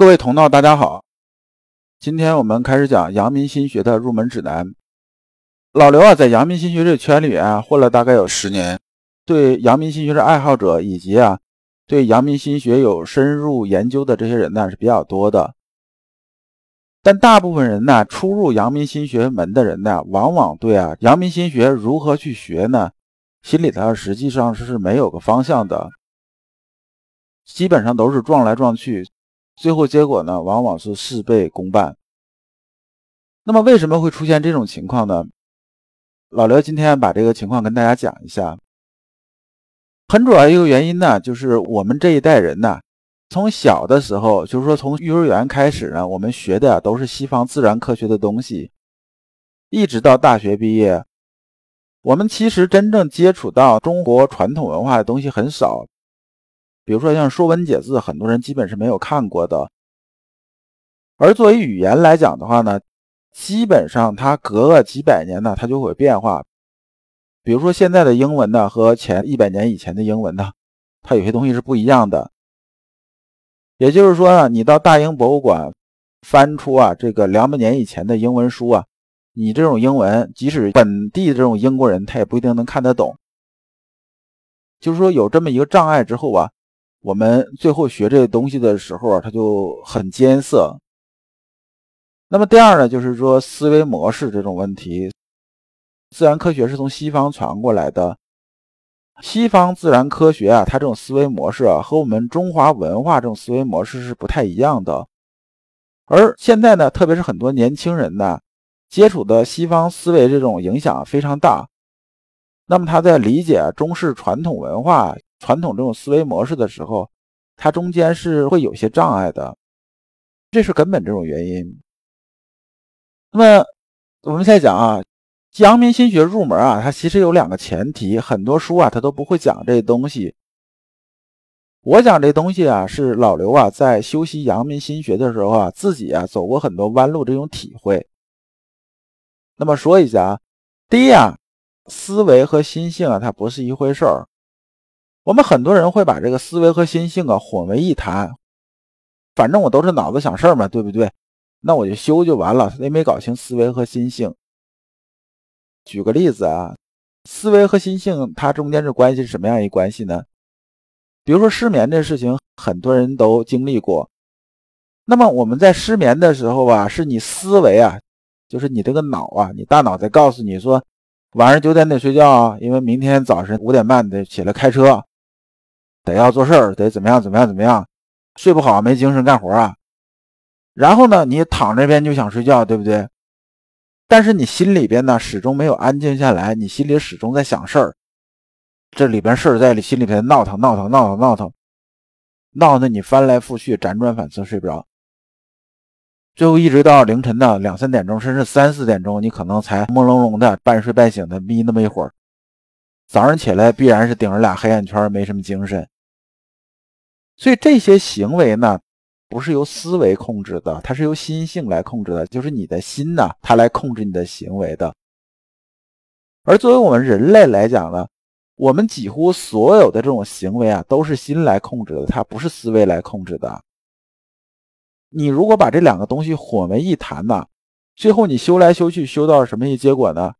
各位同道，大家好。今天我们开始讲阳明心学的入门指南。老刘啊，在阳明心学这个圈里啊，混了大概有十年，对阳明心学的爱好者以及啊，对阳明心学有深入研究的这些人呢是比较多的。但大部分人呢，初入阳明心学门的人呢，往往对啊，阳明心学如何去学呢，心里头实际上是没有个方向的，基本上都是撞来撞去。最后结果呢，往往是事倍功半。那么为什么会出现这种情况呢？老刘今天把这个情况跟大家讲一下。很主要一个原因呢，就是我们这一代人呢，从小的时候，就是说从幼儿园开始呢，我们学的都是西方自然科学的东西，一直到大学毕业，我们其实真正接触到中国传统文化的东西很少。比如说像《说文解字》，很多人基本是没有看过的。而作为语言来讲的话呢，基本上它隔个几百年呢，它就会变化。比如说现在的英文呢，和前一百年以前的英文呢，它有些东西是不一样的。也就是说呢，你到大英博物馆翻出啊这个两百年以前的英文书啊，你这种英文，即使本地这种英国人，他也不一定能看得懂。就是说有这么一个障碍之后啊。我们最后学这个东西的时候啊，它就很艰涩。那么第二呢，就是说思维模式这种问题。自然科学是从西方传过来的，西方自然科学啊，它这种思维模式啊，和我们中华文化这种思维模式是不太一样的。而现在呢，特别是很多年轻人呢，接触的西方思维这种影响非常大。那么他在理解中式传统文化。传统这种思维模式的时候，它中间是会有些障碍的，这是根本这种原因。那么我们再讲啊，阳明心学入门啊，它其实有两个前提，很多书啊它都不会讲这东西。我讲这东西啊，是老刘啊在修习阳明心学的时候啊，自己啊走过很多弯路这种体会。那么说一下啊，第一啊，思维和心性啊，它不是一回事儿。我们很多人会把这个思维和心性啊混为一谈，反正我都是脑子想事儿嘛，对不对？那我就修就完了，也没搞清思维和心性。举个例子啊，思维和心性它中间这关系是什么样一关系呢？比如说失眠这事情，很多人都经历过。那么我们在失眠的时候啊，是你思维啊，就是你这个脑啊，你大脑在告诉你说，晚上九点得睡觉啊，因为明天早晨五点半得起来开车。得要做事儿，得怎么样怎么样怎么样，睡不好没精神干活啊。然后呢，你躺这边就想睡觉，对不对？但是你心里边呢，始终没有安静下来，你心里始终在想事儿，这里边事儿在心里边闹腾闹腾闹腾闹腾，闹得你翻来覆去，辗转反侧睡不着。最后一直到凌晨的两三点钟，甚至三四点钟，你可能才朦胧胧的半睡半醒的眯那么一会儿。早上起来必然是顶着俩黑眼圈，没什么精神。所以这些行为呢，不是由思维控制的，它是由心性来控制的，就是你的心呐，它来控制你的行为的。而作为我们人类来讲呢，我们几乎所有的这种行为啊，都是心来控制的，它不是思维来控制的。你如果把这两个东西混为一谈呢，最后你修来修去，修到什么一结果呢？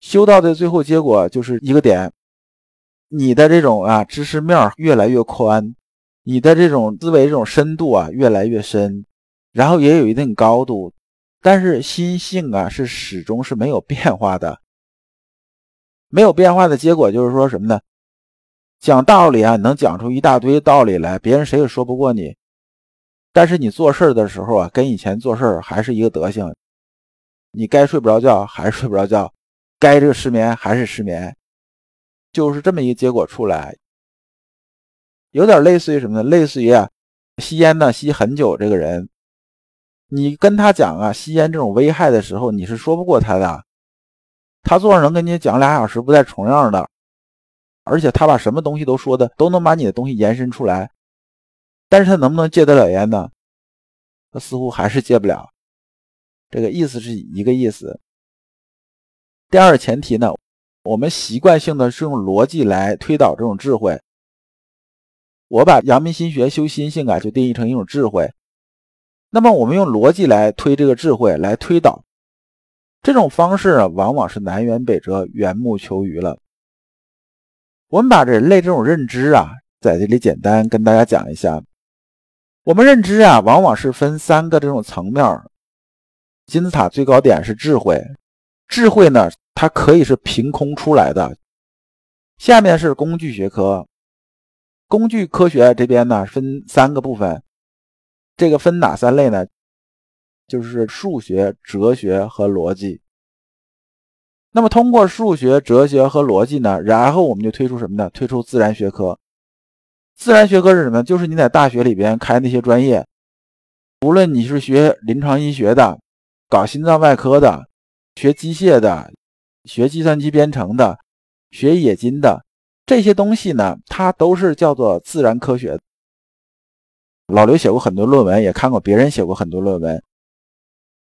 修到的最后结果就是一个点，你的这种啊知识面越来越宽，你的这种思维这种深度啊越来越深，然后也有一定高度，但是心性啊是始终是没有变化的，没有变化的结果就是说什么呢？讲道理啊能讲出一大堆道理来，别人谁也说不过你，但是你做事的时候啊跟以前做事还是一个德行，你该睡不着觉还是睡不着觉。该这个失眠还是失眠，就是这么一个结果出来，有点类似于什么呢？类似于啊，吸烟呢吸很久这个人，你跟他讲啊吸烟这种危害的时候，你是说不过他的，他坐上能跟你讲俩小时不带重样的，而且他把什么东西都说的都能把你的东西延伸出来，但是他能不能戒得了烟呢？他似乎还是戒不了，这个意思是一个意思。第二前提呢，我们习惯性的是用逻辑来推导这种智慧。我把阳明心学修心性啊，就定义成一种智慧。那么我们用逻辑来推这个智慧，来推导，这种方式啊，往往是南辕北辙、缘木求鱼了。我们把人类这种认知啊，在这里简单跟大家讲一下。我们认知啊，往往是分三个这种层面。金字塔最高点是智慧，智慧呢，它可以是凭空出来的。下面是工具学科，工具科学这边呢分三个部分。这个分哪三类呢？就是数学、哲学和逻辑。那么通过数学、哲学和逻辑呢，然后我们就推出什么呢？推出自然学科。自然学科是什么？就是你在大学里边开那些专业，无论你是学临床医学的、搞心脏外科的、学机械的、学计算机编程的、学冶金的这些东西呢，它都是叫做自然科学。老刘写过很多论文，也看过别人写过很多论文。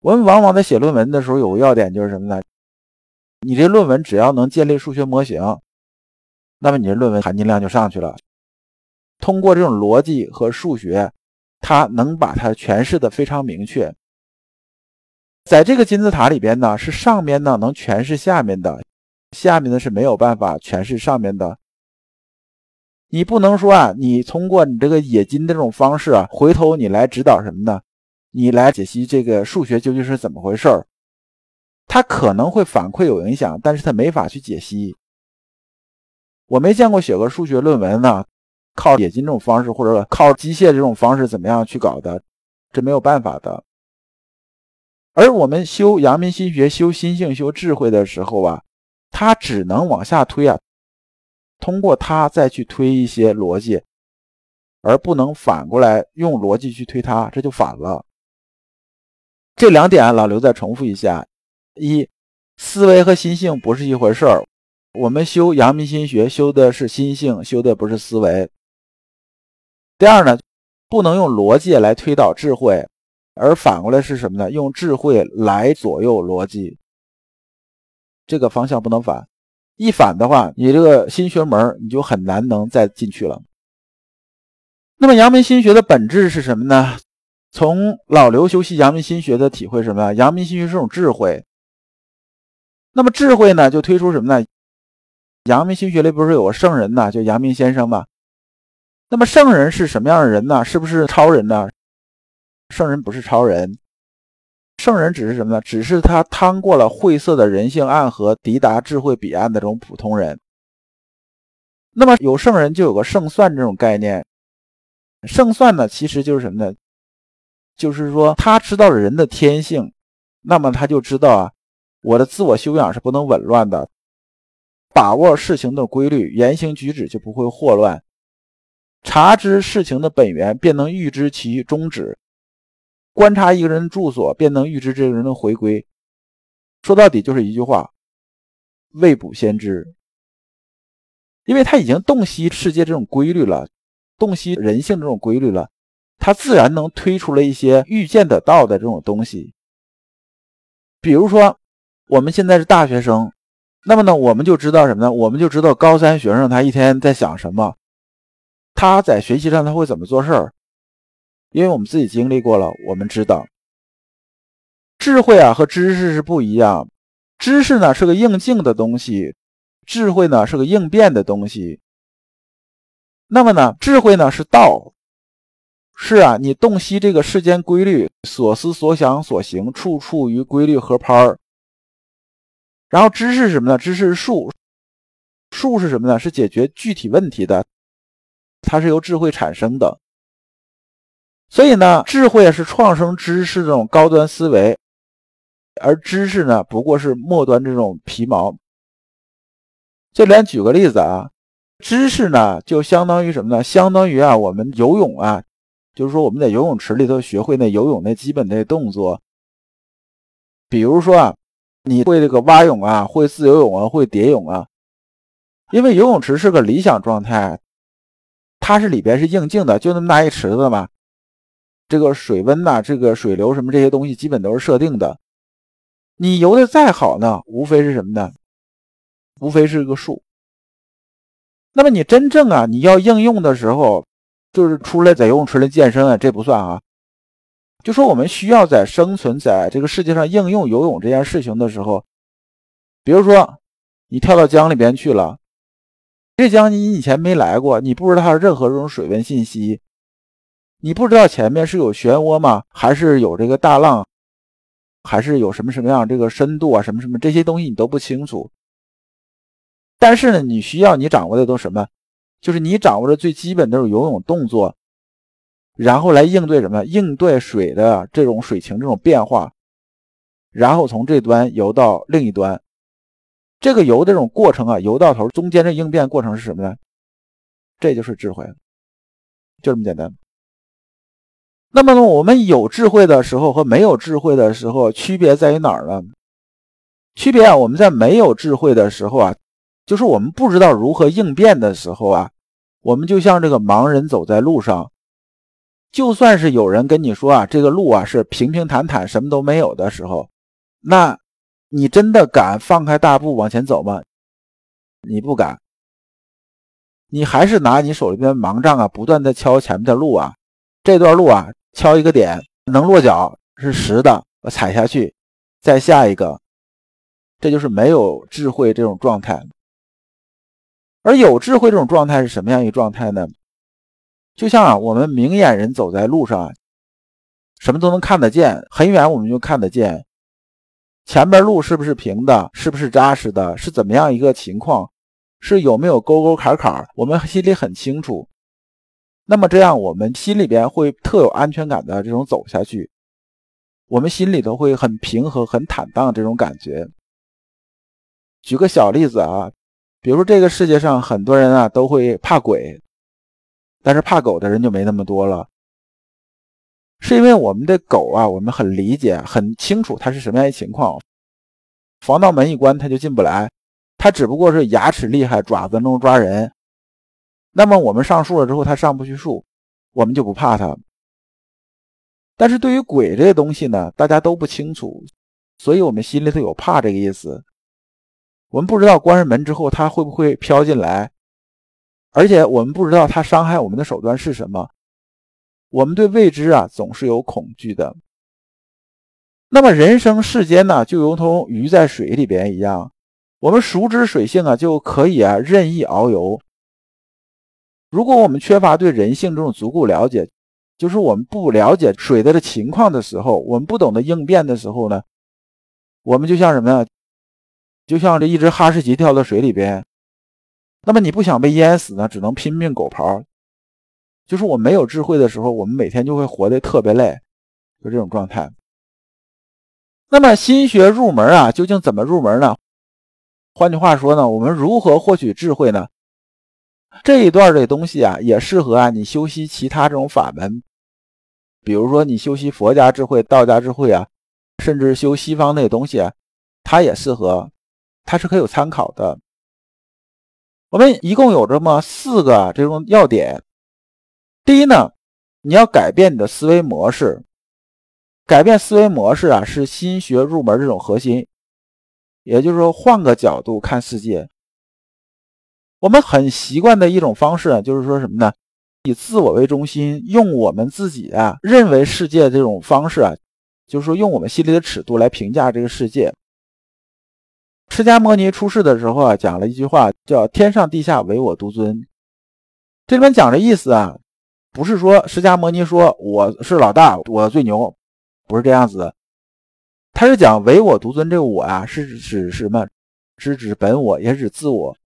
我们往往在写论文的时候有个要点，就是什么呢？你这论文只要能建立数学模型，那么你这论文含金量就上去了。通过这种逻辑和数学，它能把它诠释的非常明确。在这个金字塔里边呢，是上面呢能诠释下面的，下面的是没有办法诠释上面的。你不能说啊，你通过你这个冶金的这种方式啊，回头你来指导什么呢？你来解析这个数学究竟是怎么回事儿？它可能会反馈有影响，但是它没法去解析。我没见过写个数学论文呢，靠冶金这种方式，或者靠机械这种方式怎么样去搞的？这没有办法的。而我们修阳明心学、修心性、修智慧的时候啊，它只能往下推啊。通过它再去推一些逻辑，而不能反过来用逻辑去推它，这就反了。这两点老刘再重复一下：一，思维和心性不是一回事儿。我们修阳明心学修的是心性，修的不是思维。第二呢，不能用逻辑来推导智慧，而反过来是什么呢？用智慧来左右逻辑，这个方向不能反。一反的话，你这个心学门你就很难能再进去了。那么阳明心学的本质是什么呢？从老刘修习阳明心学的体会什么呀？阳明心学是种智慧。那么智慧呢，就推出什么呢？阳明心学里不是有个圣人呢，叫阳明先生吗？那么圣人是什么样的人呢？是不是超人呢？圣人不是超人。圣人只是什么呢？只是他趟过了晦涩的人性暗河，抵达智慧彼岸的这种普通人。那么有圣人就有个胜算这种概念。胜算呢，其实就是什么呢？就是说他知道了人的天性，那么他就知道啊，我的自我修养是不能紊乱的，把握事情的规律，言行举止就不会霍乱，察知事情的本源，便能预知其终止。观察一个人的住所，便能预知这个人的回归。说到底就是一句话：未卜先知。因为他已经洞悉世界这种规律了，洞悉人性这种规律了，他自然能推出了一些预见得到的这种东西。比如说，我们现在是大学生，那么呢，我们就知道什么呢？我们就知道高三学生他一天在想什么，他在学习上他会怎么做事儿。因为我们自己经历过了，我们知道，智慧啊和知识是不一样。知识呢是个应静的东西，智慧呢是个应变的东西。那么呢，智慧呢是道，是啊，你洞悉这个世间规律，所思所想所行，处处与规律合拍儿。然后知识是什么呢？知识是术，术是什么呢？是解决具体问题的，它是由智慧产生的。所以呢，智慧是创生知识这种高端思维，而知识呢，不过是末端这种皮毛。这里举个例子啊，知识呢，就相当于什么呢？相当于啊，我们游泳啊，就是说我们在游泳池里头学会那游泳那基本的动作。比如说啊，你会这个蛙泳啊，会自由泳啊，会蝶泳啊，因为游泳池是个理想状态，它是里边是硬静的，就那么大一池子嘛。这个水温呐，这个水流什么这些东西基本都是设定的。你游的再好呢，无非是什么呢？无非是个数。那么你真正啊，你要应用的时候，就是出来在游泳池里健身啊，这不算啊。就说我们需要在生存在这个世界上应用游泳这件事情的时候，比如说你跳到江里边去了，这江你以前没来过，你不知道它任何这种水温信息，你不知道前面是有漩涡吗？还是有这个大浪？还是有什么什么样这个深度啊，什么什么这些东西你都不清楚。但是呢，你需要你掌握的都什么？就是你掌握的最基本的这种游泳动作，然后来应对什么？应对水的这种水情这种变化，然后从这端游到另一端。这个游这种过程啊，游到头中间的应变过程是什么呢？这就是智慧，就这么简单。那么呢，我们有智慧的时候和没有智慧的时候区别在于哪儿呢？区别啊，我们在没有智慧的时候啊，就是我们不知道如何应变的时候啊，我们就像这个盲人走在路上，就算是有人跟你说啊，这个路啊是平平坦坦，什么都没有的时候，那你真的敢放开大步往前走吗？你不敢，你还是拿你手里边盲杖啊，不断的敲前面的路啊，这段路啊。敲一个点能落脚是实的，我踩下去，再下一个，这就是没有智慧这种状态。而有智慧这种状态是什么样一个状态呢？就像啊，我们明眼人走在路上，什么都能看得见，很远我们就看得见前边路是不是平的，是不是扎实的，是怎么样一个情况，是有没有沟沟坎坎，我们心里很清楚。那么这样，我们心里边会特有安全感的这种走下去，我们心里头会很平和、很坦荡这种感觉。举个小例子啊，比如说这个世界上很多人啊都会怕鬼，但是怕狗的人就没那么多了，是因为我们的狗啊，我们很理解、很清楚它是什么样一情况，防盗门一关它就进不来，它只不过是牙齿厉害、爪子能抓人。那么我们上树了之后，它上不去树，我们就不怕它。但是对于鬼这个东西呢，大家都不清楚，所以我们心里头有怕这个意思。我们不知道关上门之后它会不会飘进来，而且我们不知道它伤害我们的手段是什么。我们对未知啊总是有恐惧的。那么人生世间呢，就如同鱼在水里边一样，我们熟知水性啊，就可以啊任意遨游。如果我们缺乏对人性这种足够了解，就是我们不了解水的情况的时候，我们不懂得应变的时候呢，我们就像什么呀？就像这一只哈士奇跳到水里边，那么你不想被淹死呢，只能拼命狗刨。就是我没有智慧的时候，我们每天就会活得特别累，就这种状态。那么心学入门啊，究竟怎么入门呢？换句话说呢，我们如何获取智慧呢？这一段的东西啊，也适合啊你修习其他这种法门，比如说你修习佛家智慧、道家智慧啊，甚至修西方那些东西啊，它也适合，它是可以有参考的。我们一共有这么四个这种要点。第一呢，你要改变你的思维模式，改变思维模式啊，是心学入门这种核心，也就是说换个角度看世界。我们很习惯的一种方式啊，就是说什么呢？以自我为中心，用我们自己啊认为世界这种方式啊，就是说用我们心里的尺度来评价这个世界。释迦牟尼出世的时候啊，讲了一句话，叫“天上地下唯我独尊”。这里面讲的意思啊，不是说释迦牟尼说我是老大，我最牛，不是这样子。他是讲唯我独尊这个我啊，是指什么？是指本我，也指自我。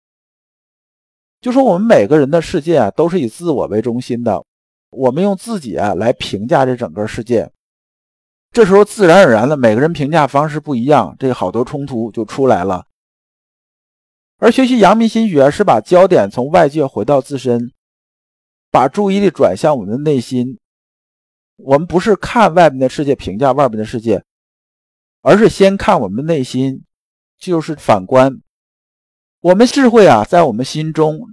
就说我们每个人的世界啊，都是以自我为中心的，我们用自己啊来评价这整个世界，这时候自然而然的每个人评价方式不一样，这好多冲突就出来了。而学习阳明心学是把焦点从外界回到自身，把注意力转向我们的内心，我们不是看外面的世界评价外面的世界，而是先看我们的内心，就是反观。我们智慧啊，在我们心中，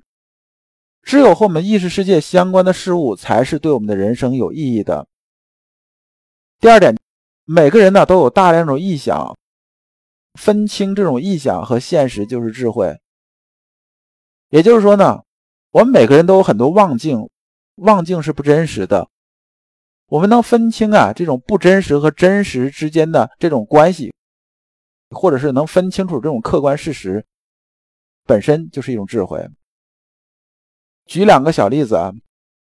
只有和我们意识世界相关的事物，才是对我们的人生有意义的。第二点，每个人呢都有大量种臆想，分清这种臆想和现实就是智慧。也就是说呢，我们每个人都有很多妄境，妄境是不真实的。我们能分清啊这种不真实和真实之间的这种关系，或者是能分清楚这种客观事实，本身就是一种智慧。举两个小例子啊，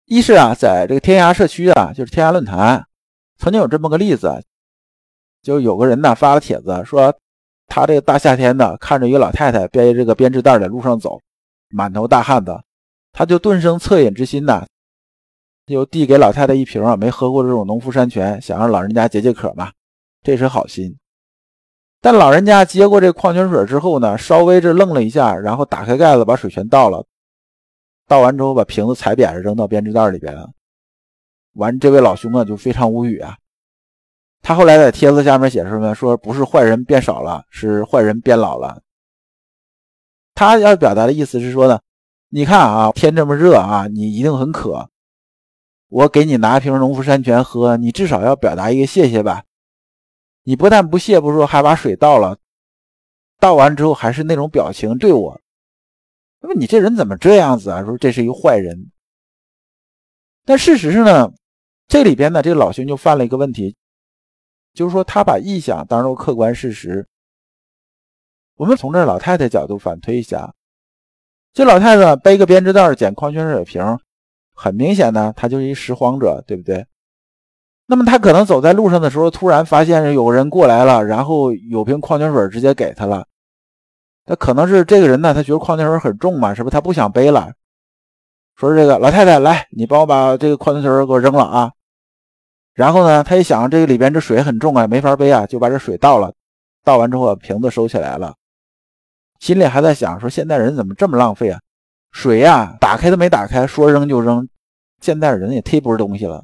一是啊，在这个天涯社区啊，就是天涯论坛，曾经有这么个例子，就有个人呢发了帖子说，他这个大夏天的看着一个老太太背着这个编织袋在路上走，满头大汗的，他就顿生恻隐之心呐。就递给老太太一瓶啊没喝过这种农夫山泉，想让老人家解解渴嘛，这是好心。但老人家接过这矿泉水之后呢，稍微这愣了一下，然后打开盖子把水全倒了，倒完之后把瓶子踩扁了扔到编织袋里边了。完，这位老兄啊就非常无语啊。他后来在帖子下面写什么？说不是坏人变少了，是坏人变老了。他要表达的意思是说呢，你看啊，天这么热啊，你一定很渴。我给你拿瓶农夫山泉喝，你至少要表达一个谢谢吧。你不但不谢不说，还把水倒了，倒完之后还是那种表情对我。那么你这人怎么这样子啊？说这是一个坏人。但事实上呢，这里边呢，这个老兄就犯了一个问题，就是说他把臆想当做客观事实。我们从这老太太角度反推一下，这老太太背个编织袋捡矿泉水瓶。很明显呢，她就是一拾荒者，对不对？那么他可能走在路上的时候，突然发现有个人过来了，然后有瓶矿泉水直接给他了。那可能是这个人呢，他觉得矿泉水很重嘛，是不是？他不想背了，说这个老太太来，你帮我把这个矿泉水给我扔了啊。然后呢，他一想这个里边这水很重啊，没法背啊，就把这水倒了。倒完之后，瓶子收起来了，心里还在想说现在人怎么这么浪费啊？水呀，打开都没打开，说扔就扔，现在人也忒不是东西了。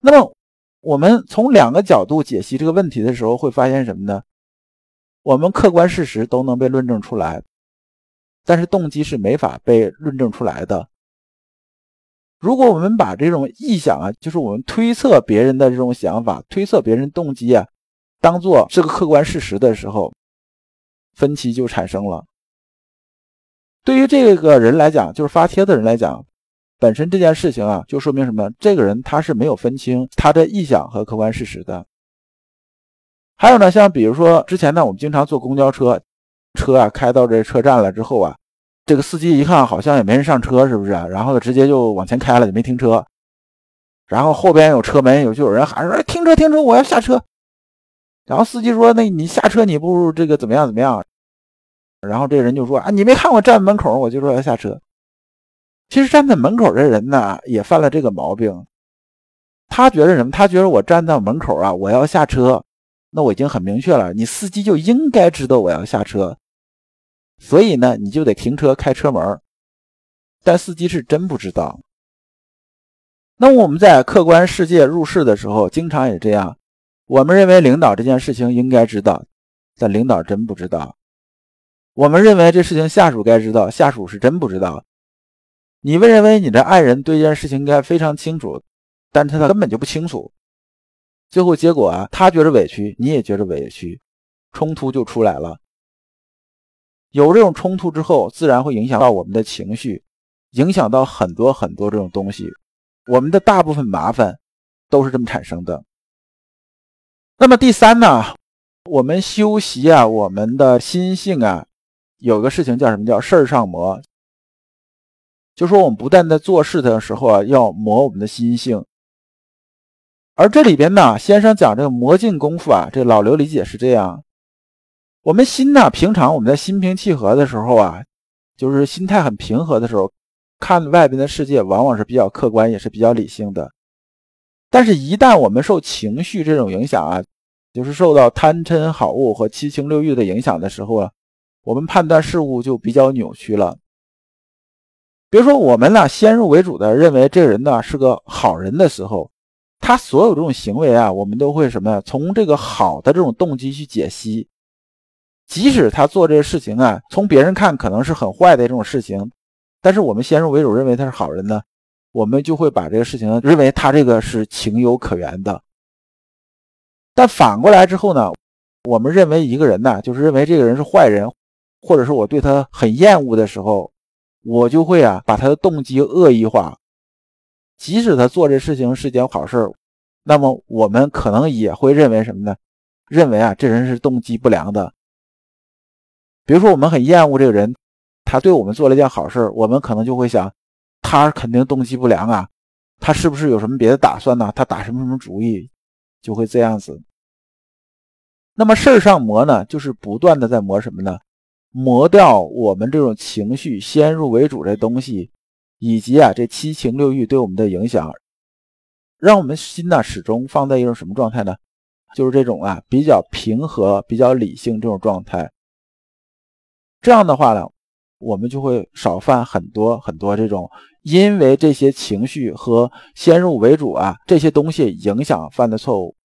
那么，我们从两个角度解析这个问题的时候，会发现什么呢？我们客观事实都能被论证出来，但是动机是没法被论证出来的。如果我们把这种臆想啊，就是我们推测别人的这种想法、推测别人动机啊，当做是个客观事实的时候，分歧就产生了。对于这个人来讲，就是发帖的人来讲，本身这件事情啊，就说明什么？这个人他是没有分清他的臆想和客观事实的。还有呢，像比如说之前呢，我们经常坐公交车，车啊开到这车站了之后啊，这个司机一看好像也没人上车，是不是？然后直接就往前开了，就没停车。然后后边有车门，有就有人喊说：“停车，停车，我要下车。”然后司机说：“那你下车，你不如这个怎么样怎么样？”然后这个人就说：“啊，你没看我站门口，我就说要下车。其实站在门口的人呢，也犯了这个毛病。他觉得什么？他觉得我站在门口啊，我要下车，那我已经很明确了，你司机就应该知道我要下车，所以呢，你就得停车开车门。但司机是真不知道。那我们在客观世界入世的时候，经常也这样。我们认为领导这件事情应该知道，但领导真不知道。”我们认为这事情下属该知道，下属是真不知道。你们认为你的爱人对这件事情应该非常清楚，但是他根本就不清楚。最后结果啊，他觉得委屈，你也觉得委屈，冲突就出来了。有这种冲突之后，自然会影响到我们的情绪，影响到很多很多这种东西。我们的大部分麻烦都是这么产生的。那么第三呢，我们修习啊，我们的心性啊。有个事情叫什么叫事儿上磨，就说我们不但在做事的时候啊，要磨我们的心性。而这里边呢，先生讲这个磨尽功夫啊，这老刘理解是这样：我们心呢，平常我们在心平气和的时候啊，就是心态很平和的时候，看外边的世界往往是比较客观，也是比较理性的。但是，一旦我们受情绪这种影响啊，就是受到贪嗔好恶和七情六欲的影响的时候啊。我们判断事物就比较扭曲了。比如说，我们呢先入为主的认为这个人呢是个好人的时候，他所有这种行为啊，我们都会什么呀？从这个好的这种动机去解析。即使他做这个事情啊，从别人看可能是很坏的这种事情，但是我们先入为主认为他是好人呢，我们就会把这个事情认为他这个是情有可原的。但反过来之后呢，我们认为一个人呢，就是认为这个人是坏人。或者是我对他很厌恶的时候，我就会啊把他的动机恶意化，即使他做这事情是件好事那么我们可能也会认为什么呢？认为啊，这人是动机不良的。比如说，我们很厌恶这个人，他对我们做了一件好事我们可能就会想，他肯定动机不良啊，他是不是有什么别的打算呢？他打什么什么主意，就会这样子。那么事儿上磨呢，就是不断的在磨什么呢？磨掉我们这种情绪先入为主的东西，以及啊这七情六欲对我们的影响。让我们心呢始终放在一种什么状态呢？就是这种啊比较平和、比较理性这种状态。这样的话呢，我们就会少犯很多很多这种因为这些情绪和先入为主啊这些东西影响犯的错误。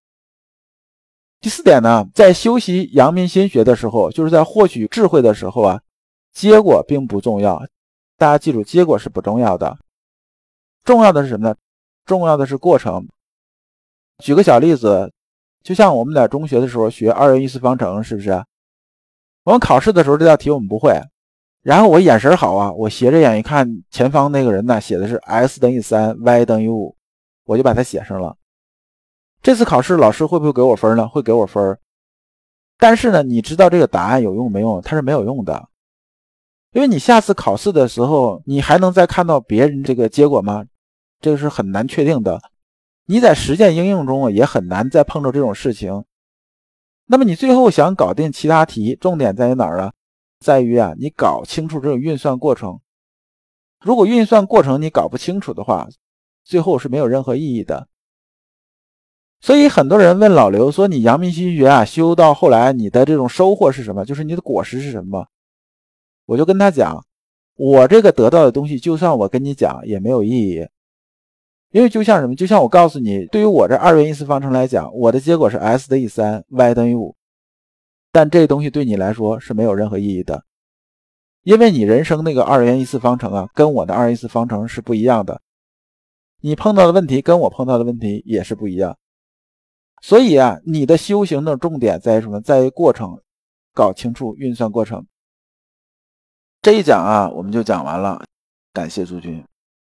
第四点呢，在修习阳明心学的时候，就是在获取智慧的时候啊，结果并不重要。大家记住，结果是不重要的，重要的是什么呢？重要的是过程。举个小例子，就像我们在中学的时候学二元一次方程，是不是？我们考试的时候这道题我们不会，然后我眼神好啊，我斜着眼一看，前方那个人呢写的是 x 等于三，y 等于五，我就把它写上了。这次考试老师会不会给我分呢？会给我分。但是呢，你知道这个答案有用没用？它是没有用的，因为你下次考试的时候，你还能再看到别人这个结果吗？这个是很难确定的，你在实践应用中也很难再碰到这种事情。那么你最后想搞定其他题，重点在于哪儿呢？在于啊，你搞清楚这种运算过程。如果运算过程你搞不清楚的话，最后是没有任何意义的。所以很多人问老刘说：“你阳明心学啊，修到后来你的这种收获是什么？就是你的果实是什么？”我就跟他讲，我这个得到的东西，就算我跟你讲也没有意义。因为就像什么，就像我告诉你，对于我这二元一次方程来讲，我的结果是 x 等于三，y 等于五，但这东西对你来说是没有任何意义的，因为你人生那个二元一次方程啊，跟我的二元一次方程是不一样的，你碰到的问题跟我碰到的问题也是不一样，所以啊，你的修行的重点在于什么？在于过程，搞清楚运算过程。这一讲啊，我们就讲完了，感谢诸君。